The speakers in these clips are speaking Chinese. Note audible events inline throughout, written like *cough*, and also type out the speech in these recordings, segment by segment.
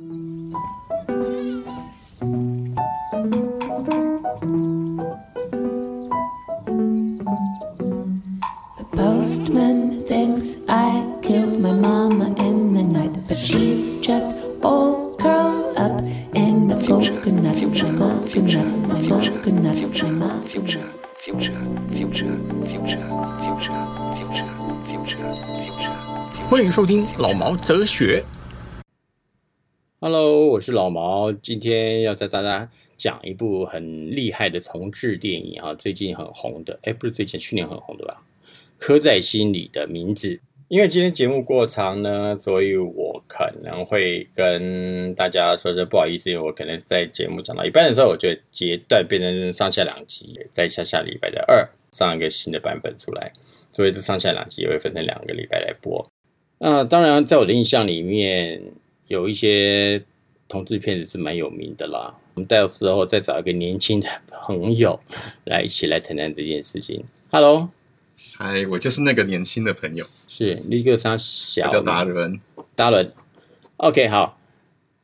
The postman thinks I killed my mama in the night, but she's just all curled up in a coconut, a coconut, a coconut, a coconut. future, future, future, future, future, future, future. 欢迎收听老毛哲学。Hello，我是老毛，今天要带大家讲一部很厉害的重制电影啊，最近很红的，哎，不是最近，去年很红的吧？刻在心里的名字。因为今天节目过长呢，所以我可能会跟大家说声不好意思，因为我可能在节目讲到一半的时候，我就截断变成上下两集，在下下礼拜的二上一个新的版本出来，所以这上下两集也会分成两个礼拜来播。那当然，在我的印象里面，有一些同志片子是蛮有名的啦。我们到时候再找一个年轻的朋友来一起来谈谈这件事情。Hello，嗨，我就是那个年轻的朋友，是你个啥小我叫达伦。达伦。OK，好，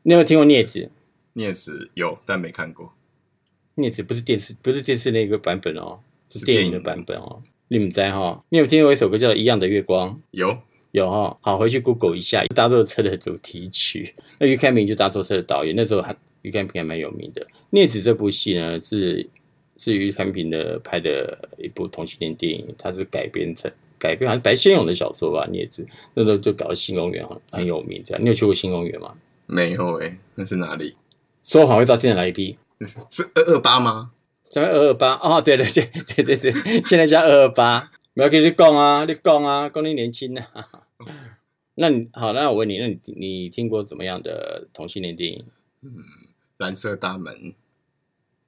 你有没有听过镊子？镊子有，但没看过。镊子不是电视，不是电视那个版本哦，是是电影的版本哦。你们在哈？你有听过一首歌叫《一样的月光》？有，有哈，好，回去 Google 一下《搭错车》的主题曲。那于开明就搭错车的导演，那时候还于开明还蛮有名的。《镊子》这部戏呢，是是于开平的拍的一部同性恋电影，它是改编成改编好像白先勇的小说吧，《镊子》那时候就搞得新公园很很有名。这样，你有去过新公园吗？没有诶、那是哪里？说好会到现在来一批，*laughs* 是二二八吗？咱们二二八哦，对对对对对对，现在叫二二八，不要跟你讲啊，你讲啊，讲你年轻啊。*laughs* 那你好，那我问你，那你你听过怎么样的同性恋电影？蓝色大门，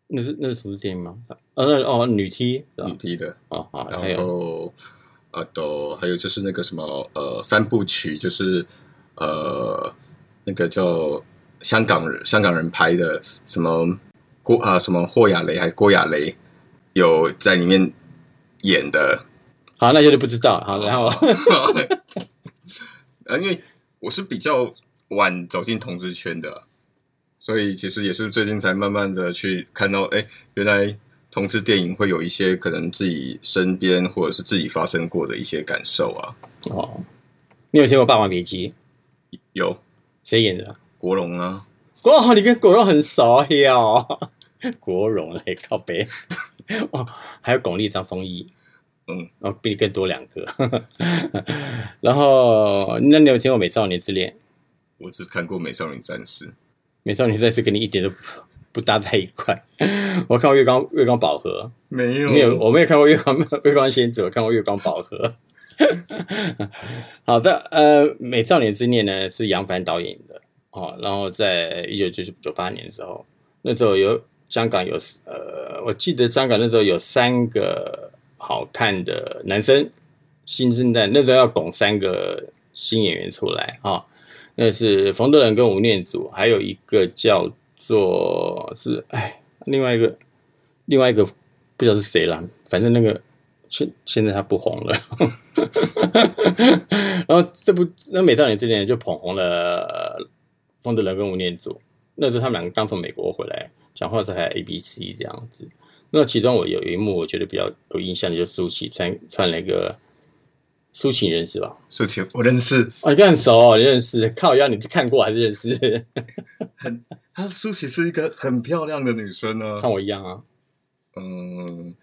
那是那是同志电影吗？哦，那哦女 T 女？T 的。哦好，还然有后呃，都还有就是那个什么呃三部曲，就是呃那个叫香港人香港人拍的什么郭啊、什么霍亚雷还是郭亚雷有在里面演的。好，那些都不知道。好，然后 *laughs* *laughs* 呃，因为我是比较晚走进同志圈的，所以其实也是最近才慢慢的去看到，哎，原来同志电影会有一些可能自己身边或者是自己发生过的一些感受啊。哦，你有听过《霸王别姬》？有谁演的？国荣啊，哇，你跟国荣很熟哟。*laughs* 国荣嘞，靠北。*laughs* 哦，还有巩俐、张丰毅。嗯，哦，比你更多两个。*laughs* 然后，那你有听过《美少年之恋》？《我只看过《美少女战士》，美少女战士》跟你一点都不不搭在一块。*laughs* 我看过《月光月光宝盒》，没有没有，我没有看过月光 *laughs* 月光仙子，我看过月光宝盒。好的，呃，《美少年之恋》呢是杨凡导演的哦，然后在一九九九八年的时候，那时候有香港有呃，我记得香港那时候有三个好看的男生新生代，那时候要拱三个新演员出来啊、哦，那是冯德伦跟吴念祖，还有一个叫做是哎，另外一个另外一个不知道是谁啦，反正那个现现在他不红了。*laughs* 然后这部那《美少女之恋》就捧红了冯德伦跟吴念祖，那时候他们两个刚从美国回来，讲话才还 A B C 这样子。那其中我有一幕我觉得比较有印象，就是舒淇穿穿了一个舒淇你认识吧？舒淇我认识，哦，你跟很熟哦，你认识？靠腰，你是看过还是认识？*laughs* 她舒淇是一个很漂亮的女生呢看。我一样啊，嗯，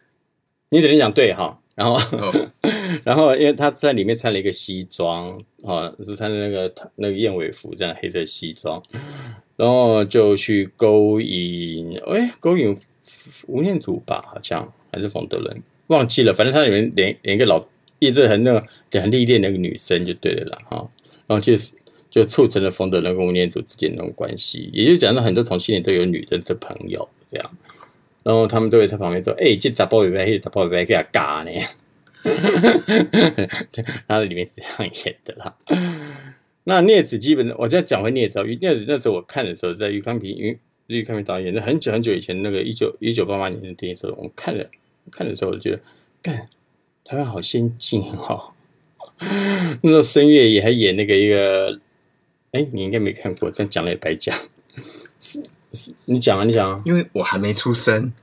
你只能讲对哈。然后，哦，*laughs* 然后，因为她在里面穿了一个西装，啊，是穿的那个那个燕尾服这样黑色西装，然后就去勾引，哎，勾引吴念祖吧，好像还是冯德伦，忘记了，反正他里面连连一个老一直很那个很历练的那个女生就对了啦，哈，然后就就促成了冯德伦跟吴念祖之间那种关系，也就讲到很多同性恋都有女生的朋友这样。然后他们都会在旁边说：“哎、这杂包尾巴，那杂包尾巴给他嘎呢。*laughs* ”他在里面这样演的啦。那镊子基本，我再讲回镊子哦，镊子那时候我看的时候，在于康平，于于康平导演，那很久很久以前那个一九一九八八年的电影的时候，我看了看的时候，我就觉得，干，台湾好先进哦。*laughs* 那时候孙越也还演那个一个哎，你应该没看过，但讲了也白讲。你讲啊，你讲啊，因为我还没出生，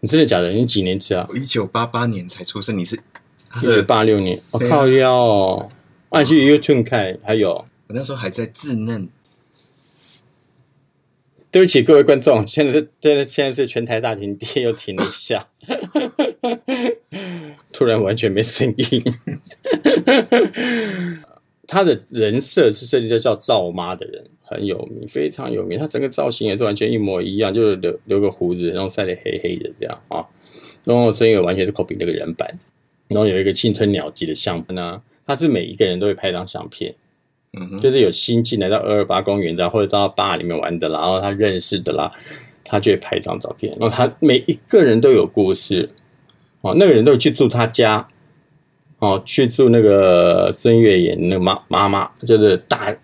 你真的假的？你几年级啊？我一九八八年才出生，你是？他一九是八六年，我、靠腰哦。啊，你去 YouTube 看，还有，我那时候还在稚嫩，对不起各位观众，现在是现在现在是全台大停电，又停了一下，*laughs* 突然完全没声音。*laughs* 他的人设是设计的叫赵妈的人，很有名，非常有名。他整个造型也是完全一模一样，就是留留个胡子，然后晒得黑黑的这样啊，然后声音也完全是 copy 那个人版。然后有一个青春鸟集的相片呢，他是每一个人都会拍张相片，嗯哼，就是有新进来到二二八公园的，或者到坝里面玩的啦，然后他认识的啦，他就会拍一张照片。然后他每一个人都有故事，哦，那个人都会去住他家，哦，去住那个孙月演那个妈妈妈，就是大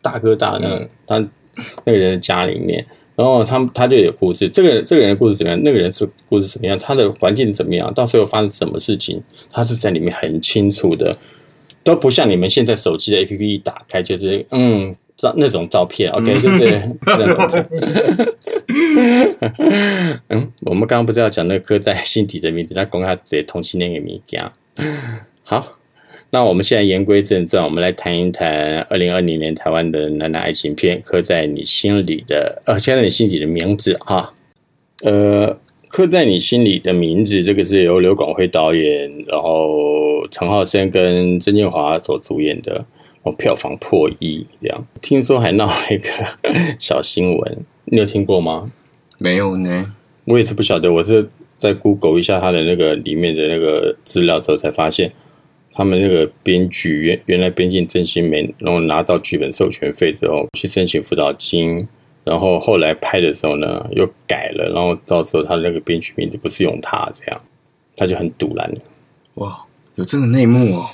大哥大那个、他那个人的家里面。然后他他就有故事，这个这个人的故事怎么样？那个人是故事怎么样？他的环境怎么样？到最后发生什么事情？他是在里面很清楚的，都不像你们现在手机的 APP 一打开就是嗯照那种照片，OK，是不是？那种照 *laughs* 嗯，我们刚刚不是要讲那个刻在心底的名字，他公开直接同性恋的物件。好，那我们现在言归正传，我们来谈一谈二零二零年台湾的男男爱情片《刻在你心里的》呃，刻在你心底的名字啊，呃。刻在你心里的名字，这个是由刘广辉导演，然后陈浩生跟曾建华所主演的，哦，票房破亿这样。听说还闹了一个小新闻，你有听过吗？没有呢，我也是不晓得，我是在 Google 一下他的那个里面的那个资料之后，才发现他们那个编剧原原来编进真心没，然后拿到剧本授权费之后去申请辅导金，然后后来拍的时候呢又改了，然后到时候他的那个编剧名字不是用他这样，他就很堵然，哇，有这个内幕哦，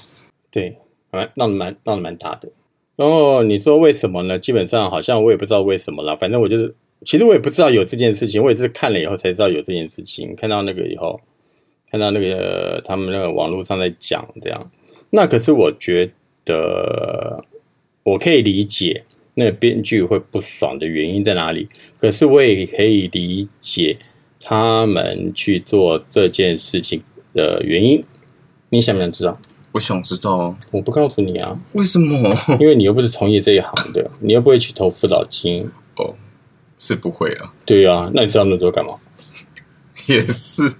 对，蛮闹得蛮闹得蛮大的。然后你说为什么呢？基本上好像我也不知道为什么啦，反正我就是，其实我也不知道有这件事情，我也是看了以后才知道有这件事情，看到那个以后，看到那个他们那个网络上在讲这样，那可是我觉得我可以理解那个编剧会不爽的原因在哪里，可是我也可以理解他们去做这件事情的原因。你想不想知道？我想知道哦我不告诉你啊，为什么？*laughs* 因为你又不是从业这一行的，你又不会去投辅导金。哦，是不会啊，对啊，那你知道那么多干嘛？*laughs* 也是，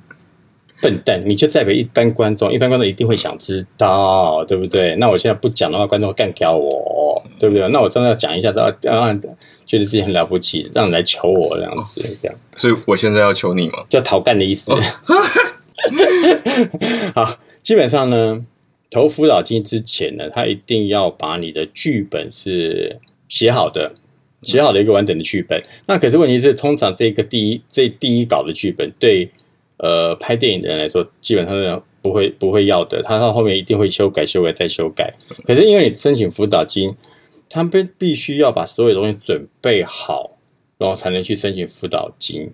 笨蛋，你就代表一般观众，一般观众一定会想知道，对不对？那我现在不讲的话，观众会干掉我，对不对？那我真的要讲一下，让让觉得自己很了不起，让你来求我这样子，这样所以我现在要求你吗，叫讨干的意思。*laughs* *laughs* 好，基本上呢，投辅导金之前呢，他一定要把你的剧本是写好的，写好的一个完整的剧本。那可是问题是，通常这个第一这第一稿的剧本对呃拍电影的人来说，基本上是不会不会要的，他到后面一定会修改、修改再修改。可是因为你申请辅导金，他们必须要把所有东西准备好，然后才能去申请辅导金。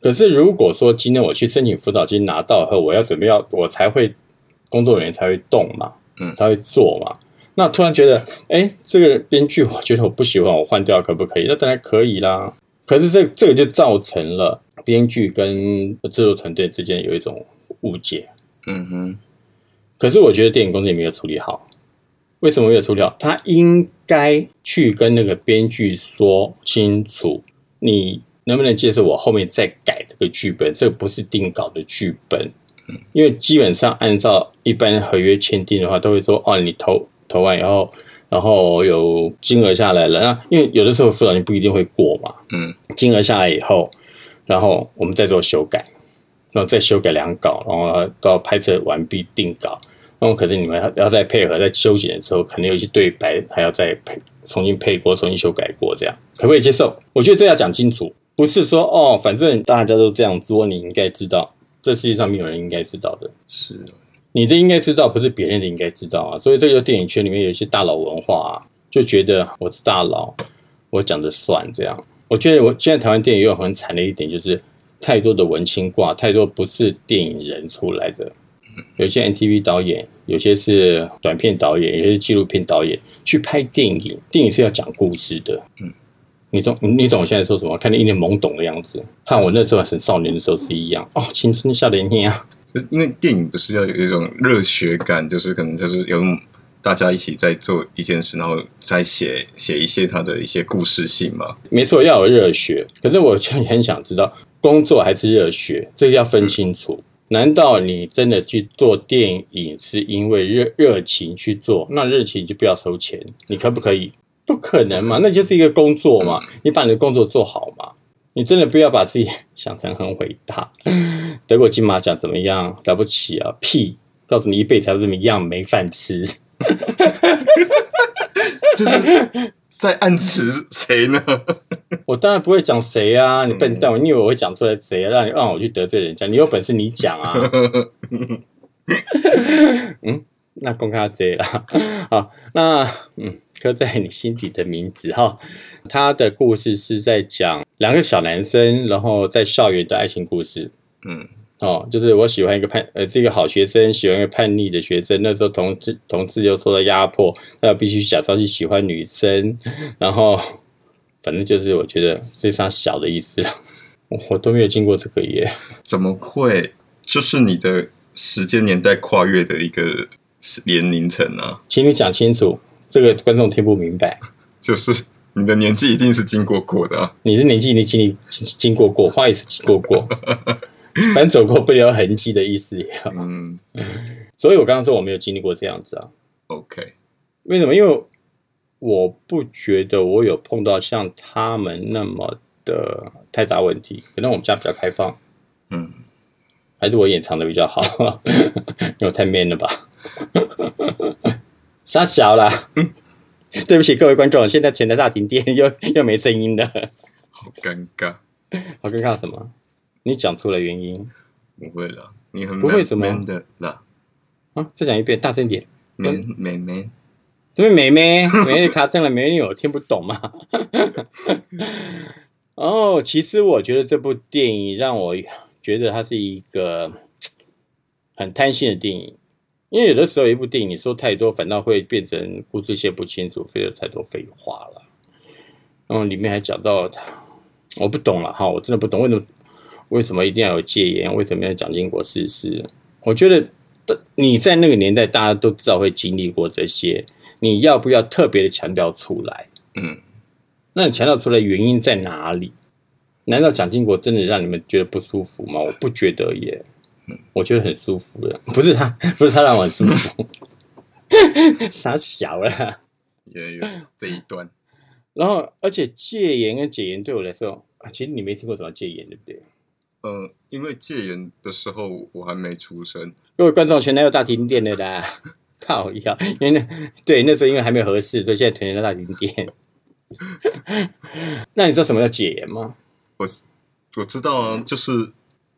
可是如果说今天我去申请辅导金拿到后，我要准备要我才会工作人员才会动嘛，嗯才会做嘛。那突然觉得，哎，这个编剧我觉得我不喜欢，我换掉可不可以？那当然可以啦。可是这这个就造成了编剧跟制作团队之间有一种误解。嗯哼，可是我觉得电影公司也没有处理好。为什么没有处理好？他应该去跟那个编剧说清楚，你能不能接受我后面再改这个剧本？这个不是定稿的剧本。因为基本上按照一般合约签订的话，都会说哦，你投投完以后，然后有金额下来了。那因为有的时候辅导你不一定会过嘛，嗯，金额下来以后，然后我们再做修改，然后再修改两稿，然后到拍摄完毕定稿。然后可是你们要再配合在修剪的时候，可能有一些对白还要再配重新配过、重新修改过，这样可不可以接受？我觉得这要讲清楚，不是说哦，反正大家都这样做，你应该知道，这世界上没有人应该知道的。是，你的应该知道，不是别人的应该知道啊。所以这个电影圈里面有一些大佬文化、啊，就觉得我是大佬，我讲的算这样。我觉得我现在台湾电影也有很惨的一点，就是太多的文青挂，太多不是电影人出来的。有些 NTV 导演，有些是短片导演，有些是纪录片导演，去拍电影。电影是要讲故事的。嗯，你懂你懂我现在说什么？看你一脸懵懂的样子，和我那时候很少年的时候是一样。哦，青春笑脸天啊！就是因为电影不是要有一种热血感，就是可能就是有大家一起在做一件事，然后再写写一些他的一些故事性嘛。没错，要有热血。可是我就很想知道，工作还是热血，这个要分清楚。难道你真的去做电影是因为热热情去做？那热情就不要收钱，你可不可以？不可能嘛，那就是一个工作嘛，你把你的工作做好嘛。你真的不要把自己想成很伟大，*laughs* 得过金马奖怎么样？了不起啊？屁！告诉你，一辈子还是这么样，没饭吃。*laughs* 这是在暗指谁呢？我当然不会讲谁啊！你笨蛋，你以为我会讲出来谁啊？让你让我去得罪人家？你有本事你讲啊！*laughs* 嗯，那公开这啦。*laughs* 好，那嗯，刻在你心底的名字哈。他的故事是在讲两个小男生，然后在校园的爱情故事。嗯，哦，就是我喜欢一个叛呃，这个好学生喜欢一个叛逆的学生，那时候同志同志又受到压迫，那必须假装去喜欢女生，然后反正就是我觉得非常小的意思，我 *laughs* 我都没有经过这个耶。怎么会？就是你的时间年代跨越的一个年龄层啊，请你讲清楚，这个观众听不明白。就是你的年纪一定是经过过的、啊。你的年纪你经历经经过过，话也是经过过，*laughs* 反正走过不留痕迹的意思也好。嗯所以我刚刚说我没有经历过这样子啊。，OK，为什么？因为我不觉得我有碰到像他们那么的太大问题。可能我们家比较开放，嗯，还是我隐藏的比较好，*laughs* 因为我太 man 了吧？*laughs* 傻小啦！*laughs* 对不起各位观众，现在全台大停电，又又没声音了，好尴尬。好尴尬什么？你讲出了原因不会了，你很不会 man- 怎么 man 的啦啊！再讲一遍，大声点。，man man man，因为妹妹妹妹卡正了，妹妹我听不懂嘛。*laughs* 哦，其实我觉得这部电影让我觉得它是一个很贪心的电影，因为有的时候一部电影你说太多，反倒会变成故事线不清楚，费了太多废话了。然后里面还讲到他，*tsk* 我不懂了哈，我真的不懂为什么为什么一定要有戒严，为什么要蒋经国逝世？我觉得你在那个年代，大家都知道会经历过这些，你要不要特别的强调出来？嗯，那你强调出来原因在哪里？难道蒋经国真的让你们觉得不舒服吗？我不觉得耶，我觉得很舒服的，不是他，*laughs* 不是他让我很舒服，*laughs* 傻小了。也有这一段。然后，而且戒严跟解严对我来说，啊其实你没听过什么戒严，对不对？呃，因为戒严的时候我还没出生，各位观众，全台又大停电了啦！*laughs* 靠呀，因为那对那时候因为还没有合适，所以现在全台都大停电。*laughs* 那你知道什么叫解严吗？我我知道啊，就是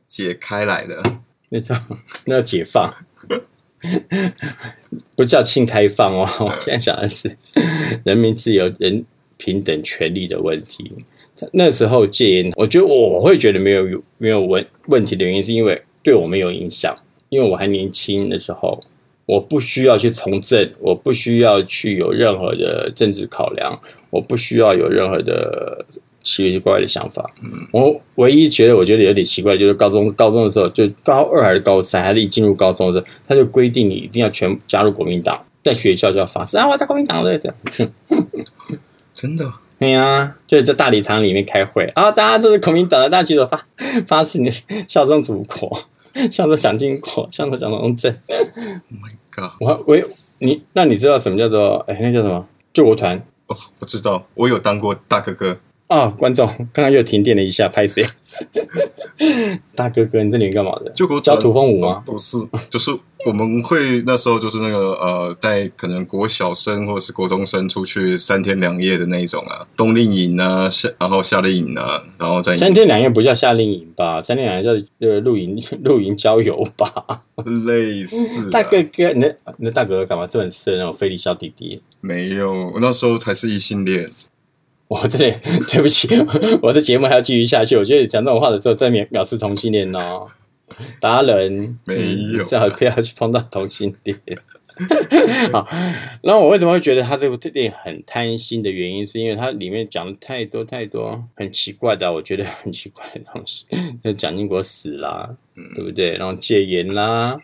解开来的。那叫那叫解放，不叫性开放哦。我现在讲的是人民自由、人平等权利的问题。那时候戒烟，我觉得我会觉得没有没有问问题的原因，是因为对我没有影响，因为我还年轻的时候，我不需要去从政，我不需要去有任何的政治考量，我不需要有任何的奇奇怪怪的想法。我唯一觉得我觉得有点奇怪，就是高中高中的时候，就高二还是高三，还是一进入高中的时候，他就规定你一定要全加入国民党，在学校就要发誓啊，我在国民党的这样。*laughs* 真的，*laughs* 对呀、就是在大礼堂里面开会啊，大家都是国民党的，大家举手发发誓你效忠祖国，效忠蒋经国，像是蒋中正。Oh my god！我我你那你知道什么叫做哎那叫什么救国团哦，我知道，我有当过大哥哥。啊、观众刚刚又停电了一下，拍谁？*laughs* 大哥哥，你这里面干嘛的？救国团教土风舞吗？不是，就是我们会那时候就是那个呃，带可能国小生或者是国中生出去三天两夜的那一种啊，冬令营啊，夏然后夏令营啊，然后再三天两夜不叫夏令营吧？三天两夜叫呃露营 *laughs* 露营郊游吧？类似、啊。大哥哥，你那你的大哥哥干嘛这么很色那种非礼小弟弟？没有，我那时候才是异性恋。*laughs* 我真的对不起，*laughs* 我的节目还要继续下去。我觉得你讲这种话的时候，在藐藐视同性恋哦。*laughs* 达人没有嗯最好不要去碰到同性恋。*laughs* 好，然后我为什么会觉得他这部电影很贪心的原因，是因为它里面讲了太多太多很奇怪的，我觉得很奇怪的东西。*laughs* 那蒋经国死啦，对不对？然后戒严啦，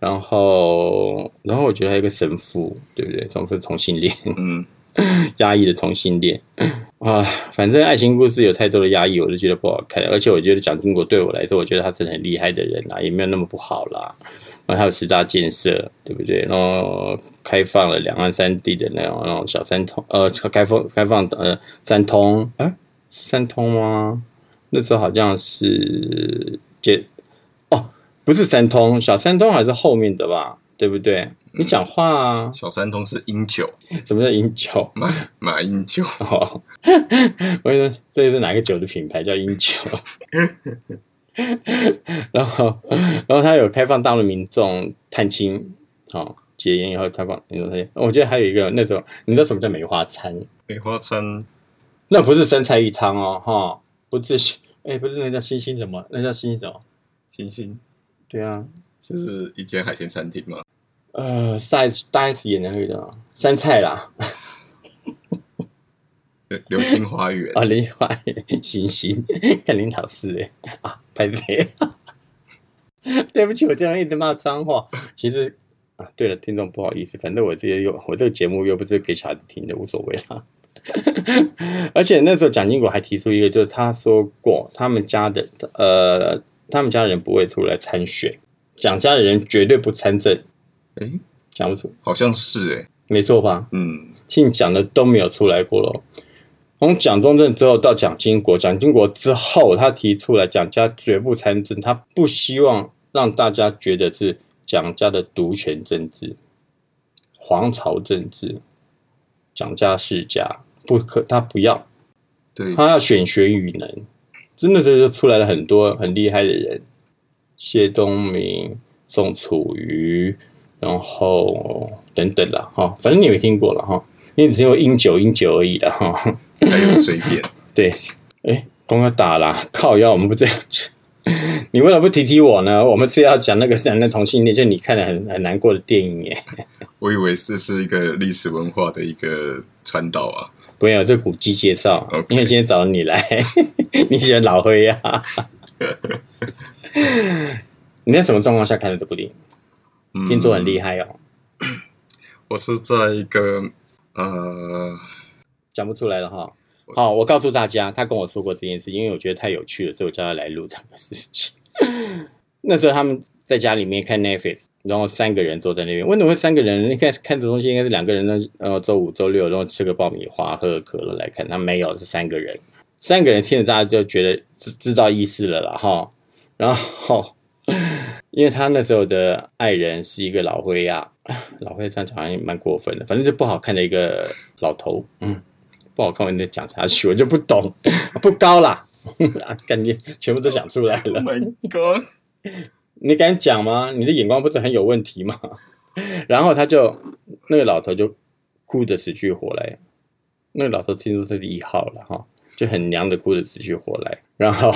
然后然后我觉得还有一个神父，对不对？总是同性恋，嗯，*laughs* 压抑的同性恋 *sighs* 啊，反正爱情故事有太多的压抑，我就觉得不好看。而且我觉得蒋经国对我来说，我觉得他真的很厉害的人啦，也没有那么不好啦。然后还有十大建设，对不对？然后开放了两岸三地的那种那种小三通，呃，开放开放呃三通，哎、三通吗？那时候好像是建哦，不是三通，小三通还是后面的吧？对不对？你讲话啊，小三通是英九，什么叫英酒？马马英九，哦，*laughs* 我跟你说，这是哪个酒的品牌叫英酒？*laughs* 然后，然后他有开放大陆民众探亲，哦，戒烟以后开放民众探亲。我觉得还有一个那种，你知道什么叫梅花餐？梅花餐那不是三菜一汤哦，哈，不是，哎，不是那叫星星什么？那叫星星什么？星星，对啊，这是一间海鲜餐厅吗？呃，大大 S 演的那个叫什么三菜啦，流流星花园，啊，流星花园星星，*laughs* 看林老师哎啊，拍谁？*laughs* 对不起，我这样一直骂脏话。其实啊，对了，听众不好意思，反正我这些又我这个节目又不是给小孩子听的，无所谓啦。*laughs* 而且那时候蒋经国还提出一个，就是他说过他们家的呃，他们家人不会出来参选，蒋家的人绝对不参政。诶，讲不出，好像是诶，没错吧？嗯，姓蒋的都没有出来过了。从蒋中正之后到蒋经国，蒋经国之后，他提出来蒋家绝不参政，他不希望让大家觉得是蒋家的独权政治、皇朝政治、蒋家世家，不可，他不要，对，他要选学与能，真的是就出来了很多很厉害的人，谢东明、宋楚瑜，然后等等啦，哈，反正你没听过了哈，你只听过英九英九而已了哈。还有随便，*laughs* 对，哎，刚刚打啦，靠腰，我们不这样子。你为什么不提提我呢？我们是要讲那个男的同性恋，就你看了很很难过的电影耶。*laughs* 我以为这是一个历史文化的一个传导啊。没有，这古迹介绍因为今天找你来，*laughs* 你喜欢老灰呀、你在什么状况下看的这部电影？嗯听说很厉害哦，我是在一个呃，讲不出来了哈。好，我告诉大家，他跟我说过这件事，因为我觉得太有趣了，所以我叫他来录这个事情。*laughs* 那时候他们在家里面看 Netflix，然后三个人坐在那边。为什么会三个人？你看看这东西应该是两个人呢，呃，周五、周六，然后吃个爆米花、喝个可乐来看。他没有，是三个人。三个人听着，大家就觉得知知道意思了啦，哈。然后，*laughs* 因为他那时候的爱人是一个老灰啊、*laughs* 老灰这样讲好像蛮过分的，反正就不好看的一个老头，嗯，不好看，我再讲下去，我就不懂，*laughs* 不高啦，啊，感觉全部都讲出来了 Oh。my God，你敢讲吗？你的眼光不是很有问题吗？然后他就那个老头就哭得死去活来，那个老头听说是一号了哈，就很娘的哭得死去活来。然后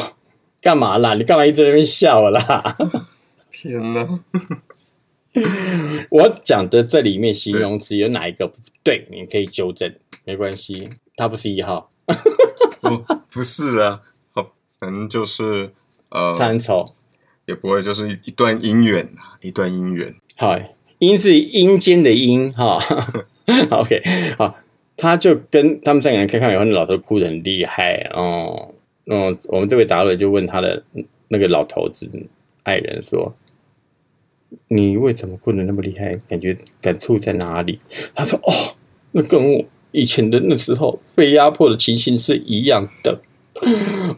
干嘛啦？你干嘛一直在那边笑啦？天哪！*laughs* 我讲的这里面形容词有哪一个不对，你可以纠正，没关系，他不是一号，不不是啊，好，反正就是他呃，很丑。也不会就是一一段姻缘啊，一段姻缘。好，阴是阴间的阴哈。OK，好，他就跟他们三个人看看以后，那老头哭得很厉害哦。嗯，我们这位达人就问他的那个老头子爱人说：“你为什么哭得那么厉害？感觉感触在哪里？”他说：“哦，那跟我以前的那时候被压迫的情形是一样的。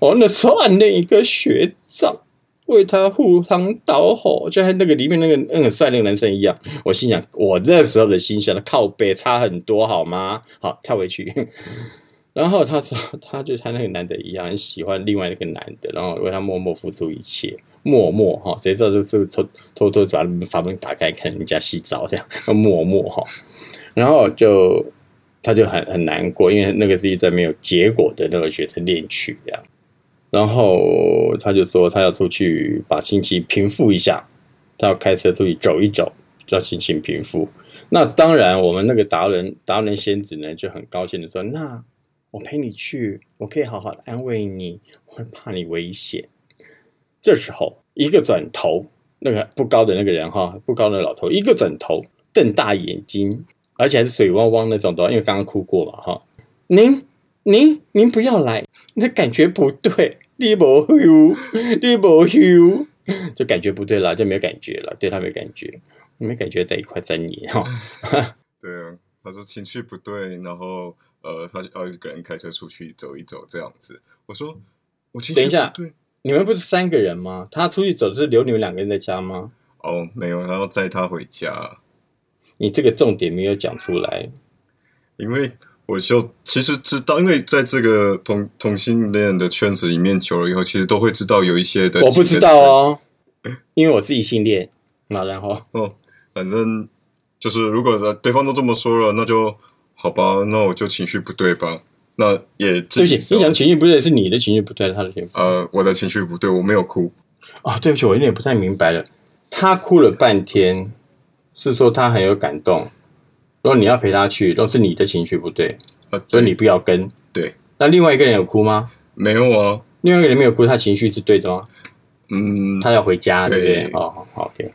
我那时候暗恋一个学长。”为他赴汤蹈火，就和那个里面那个那个很帅那个男生一样。我心想，我那时候的心想，靠背差很多，好吗？好，跳回去。然后他说，*laughs* 他就他那个男的一样，很喜欢另外那个男的，然后为他默默付出一切，默默哈，谁知道就是偷偷偷把房门打开，看人家洗澡这样，*laughs* 默默哈。然后就他就很很难过，因为那个是一段没有结果的那个学生恋曲这样。然后他就说他要出去把心情平复一下，他要开车出去走一走，让心情平复。那当然，我们那个达人达人仙子呢就很高兴的说：“那我陪你去，我可以好好的安慰你，我会怕你危险。”这时候，一个转头，那个不高的那个人哈，不高的老头，一个转头，瞪大眼睛，而且还是水汪汪那种的，因为刚刚哭过嘛哈。您您您不要来，那感觉不对，你不休，你不休，就感觉不对了，就没有感觉了，对他没感觉，没感觉在一块三年哈。*laughs* 对啊，他说情绪不对，然后呃，他就要一个人开车出去走一走这样子。我说我情绪等一下对你们不是三个人吗？他出去走是留你们两个人在家吗？哦，没有，他要载他回家，你这个重点没有讲出来。因为我就其实知道，因为在这个同同性恋的圈子里面久了以后，其实都会知道有一些的，我不知道。哦，因为我自己性恋。那然后哦，反正就是如果对方都这么说了，那就好吧，那我就情绪不对吧。那也对不起，你讲情绪不对是你的情绪不对，他的情绪。呃，我的情绪不对，我没有哭。哦，对不起，我有点不太明白了。他哭了半天，是说他很有感动。如果你要陪他去，都是你的情绪不对，呃，所以你不要跟。对那另外一个人有哭吗？没有啊，另外一个人没有哭，他情绪是对的吗？嗯，他要回家，对不对对？哦，好，OK。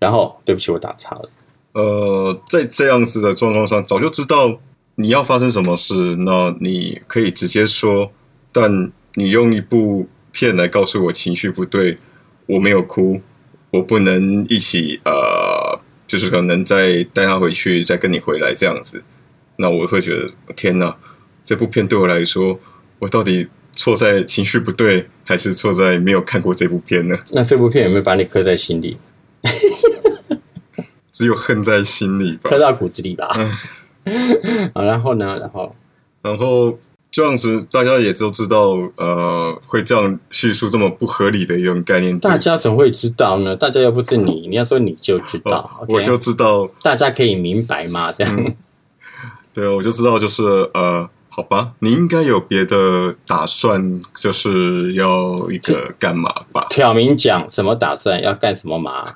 然后，对不起，我打岔了。呃，在这样子的状况上，早就知道你要发生什么事，那你可以直接说，但你用一部片来告诉我情绪不对，我没有哭，我不能一起呃，就是可能再带他回去，再跟你回来这样子，那我会觉得天哪，这部片对我来说，我到底错在情绪不对，还是错在没有看过这部片呢？那这部片有没有把你刻在心里，只有恨在心里吧恨。到骨子里吧？*laughs* 好，然后呢？然后然后这样子，大家也都知道，呃，会这样叙述这么不合理的一种概念。大家怎么会知道呢？大家又不是你，你要说你就知道我就知道，大家可以明白吗？这样。对，我就知道，就是呃，好吧，你应该有别的打算，就是要一个干嘛吧？挑明讲什么打算，要干什么嘛？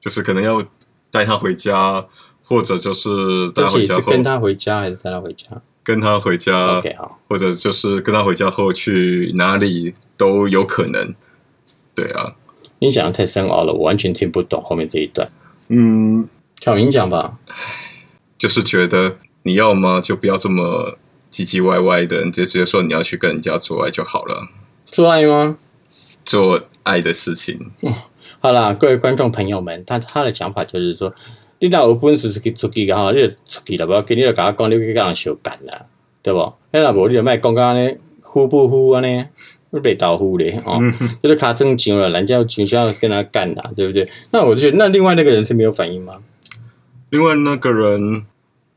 就是可能要带他回家，或者就是带他回家后跟他回家还是带他回家跟他回家或者就是跟他回家后去哪里都有可能。对啊，你讲的太深奥了，我完全听不懂后面这一段。嗯，挑明讲吧，就是觉得你要么就不要这么唧唧歪歪的，你就直接说你要去跟人家做爱就好了，做爱吗？做爱的事情。好啦，各位观众朋友们，他他的讲法就是说，你若有本事出去出去个吼，你就出去了，不要紧，你就甲我讲，你去甲人相干啦，对不？你若无，你就莫讲甲安尼呼不呼安尼，袂豆腐咧哦，就是卡正经了，人家就想要跟他干啦，对不对？那我就觉得，那另外那个人是没有反应吗？另外那个人，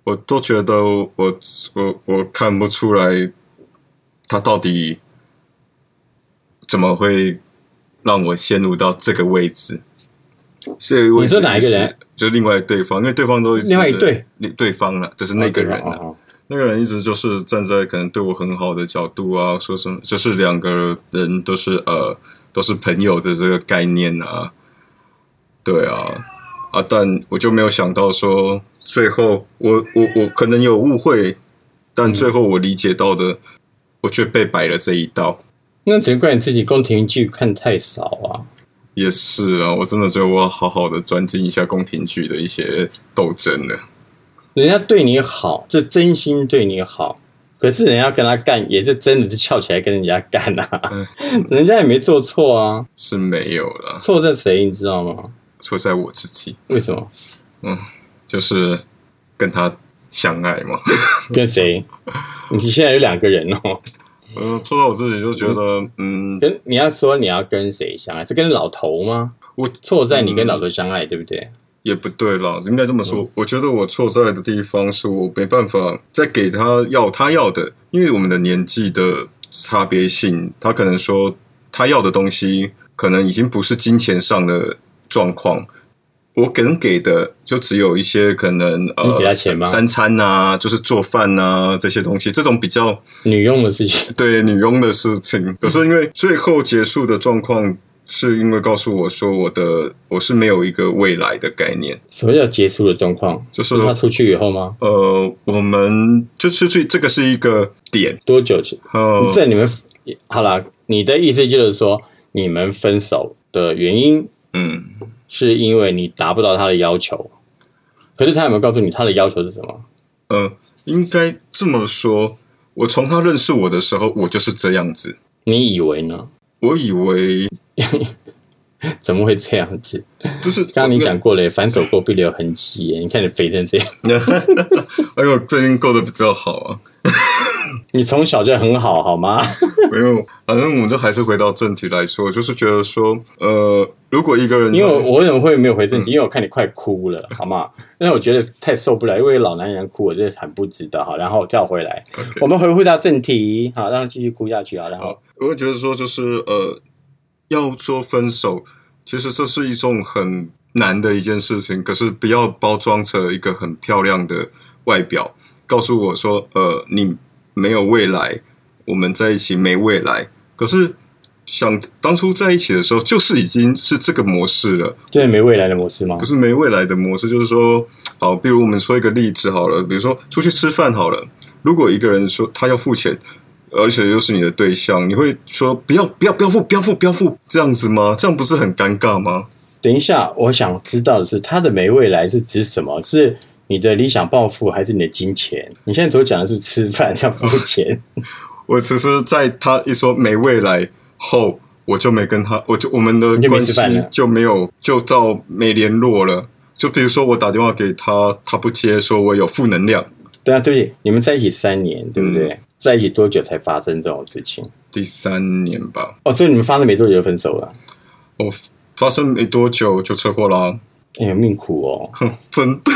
我都觉得我我我看不出来他到底怎么会让我陷入到这个位置。所以我你说哪一个人？就是另外对方，因为对方都另外一对对方了，就是那个人啊。那个人一直就是站在可能对我很好的角度啊，说什么就是两个人都是呃都是朋友的这个概念啊，对啊啊，但我就没有想到说最后我我我可能有误会，但最后我理解到的，我却被摆了这一道。那只能怪你自己宫廷剧看太少啊。也是啊，我真的觉得我要好好的专精一下宫廷剧的一些斗争了。人家对你好，就真心对你好，可是人家跟他干，也就真的是翘起来跟人家干啊。人家也没做错啊，是没有了，错在谁你知道吗？错在我自己，为什么？嗯就是跟他相爱嘛。跟谁？你现在有两个人哦，嗯，做到我自己就觉得，嗯，跟你要说你要跟谁相爱？是跟老头吗？我错在你跟老头相爱，对不对？也不对啦，应该这么说。我觉得我错在的地方是我没办法再给他要他要的，因为我们的年纪的差别性，他可能说他要的东西可能已经不是金钱上的状况，我可能给的就只有一些可能呃你给他钱吗三餐啊，就是做饭啊这些东西，这种比较女佣的事情，对女佣的事情。可是因为最后结束的状况，是因为告诉我说我的我是没有一个未来的概念，什么叫结束的状况？就是他出去以后吗？呃，我们就出去这个是一个点，多久前？呃，在你们好啦，你的意思就是说，你们分手的原因嗯，是因为你达不到他的要求，可是他有没有告诉你他的要求是什么？呃，应该这么说，我从他认识我的时候，我就是这样子。你以为呢？我以为 *laughs* 怎么会这样子？就是刚刚你讲过了，反手过必留痕迹耶。你看你肥成这样，*laughs* 哎呦，最近过得比较好啊。*laughs* 你从小就很好，好吗？没有，反正我们就还是回到正题来说，就是觉得说，呃，如果一个人因为我我为什么会没有回正题？因为我看你快哭了，好吗？*laughs* 因为我觉得太受不了，因为老男人哭，我觉得很不值得。好，然后跳回来，我们回复到正题，好，让他继续哭下去啊。然后，我会觉得说，就是呃，要说分手，其实这是一种很难的一件事情，可是不要包装成一个很漂亮的外表，告诉我说，呃，你没有未来，我们在一起没未来。可是想当初在一起的时候，就是已经是这个模式了。对没未来的模式吗不？是没未来的模式，就是说，好，比如我们说一个例子好了，比如说出去吃饭好了，如果一个人说他要付钱，而且又是你的对象，你会说不要不要不要付不要付不要付这样子吗？这样不是很尴尬吗？等一下，我想知道的是，他的没未来是指什么？是你的理想抱负，还是你的金钱？你现在所讲的是吃饭要付钱，*laughs* 我其实，在他一说没未来后，我就没跟他，我就我们的关系就没有就到没联络了。就比如说我打电话给他，他不接，说我有负能量。对啊，对不起，你们在一起三年，对不对？在一起多久才发生这种事情？第三年吧，哦，所以你们发生没多久就分手了？我发生没多久就车祸啦，哎呀，命苦哦，哼，*laughs* 真的。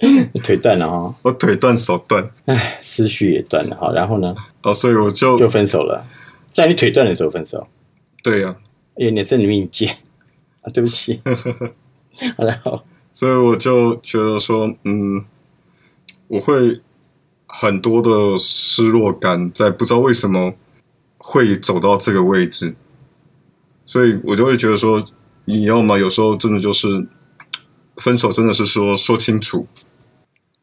*laughs* 腿断了哈，我腿断手断哎，思绪也断了哈，然后呢，啊，所以我就就分手了，在你腿断的时候分手。对呀、哎呀，你真的命贱啊！对不起，*laughs* 然后所以我就觉得说，嗯，我会很多的失落感，在不知道为什么会走到这个位置，所以我就会觉得说，你要么有时候真的就是分手，真的是说说清楚，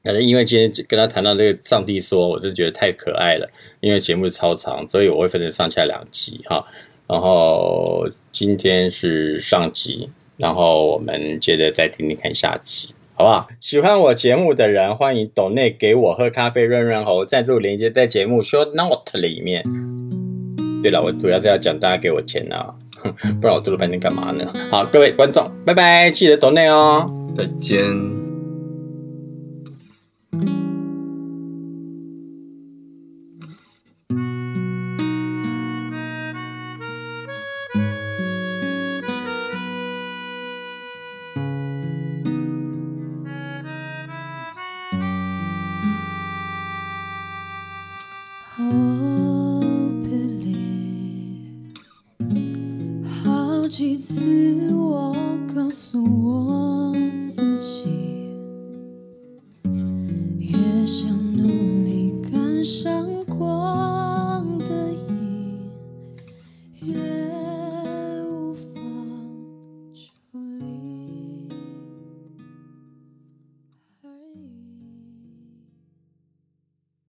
反正因为今天跟他谈到这个上帝说，我就觉得太可爱了。因为节目超长，所以我会分成上下两集哈。然后今天是上集，然后我们接着再听听看下集，好不好？喜欢我节目的人，欢迎抖内给我喝咖啡润润喉，赞助连接在节目 show note 里面。对了，我主要是要讲大家给我钱啊，*laughs* 不然我做了半天干嘛呢？好，各位观众，拜拜，记得抖内哦。再见。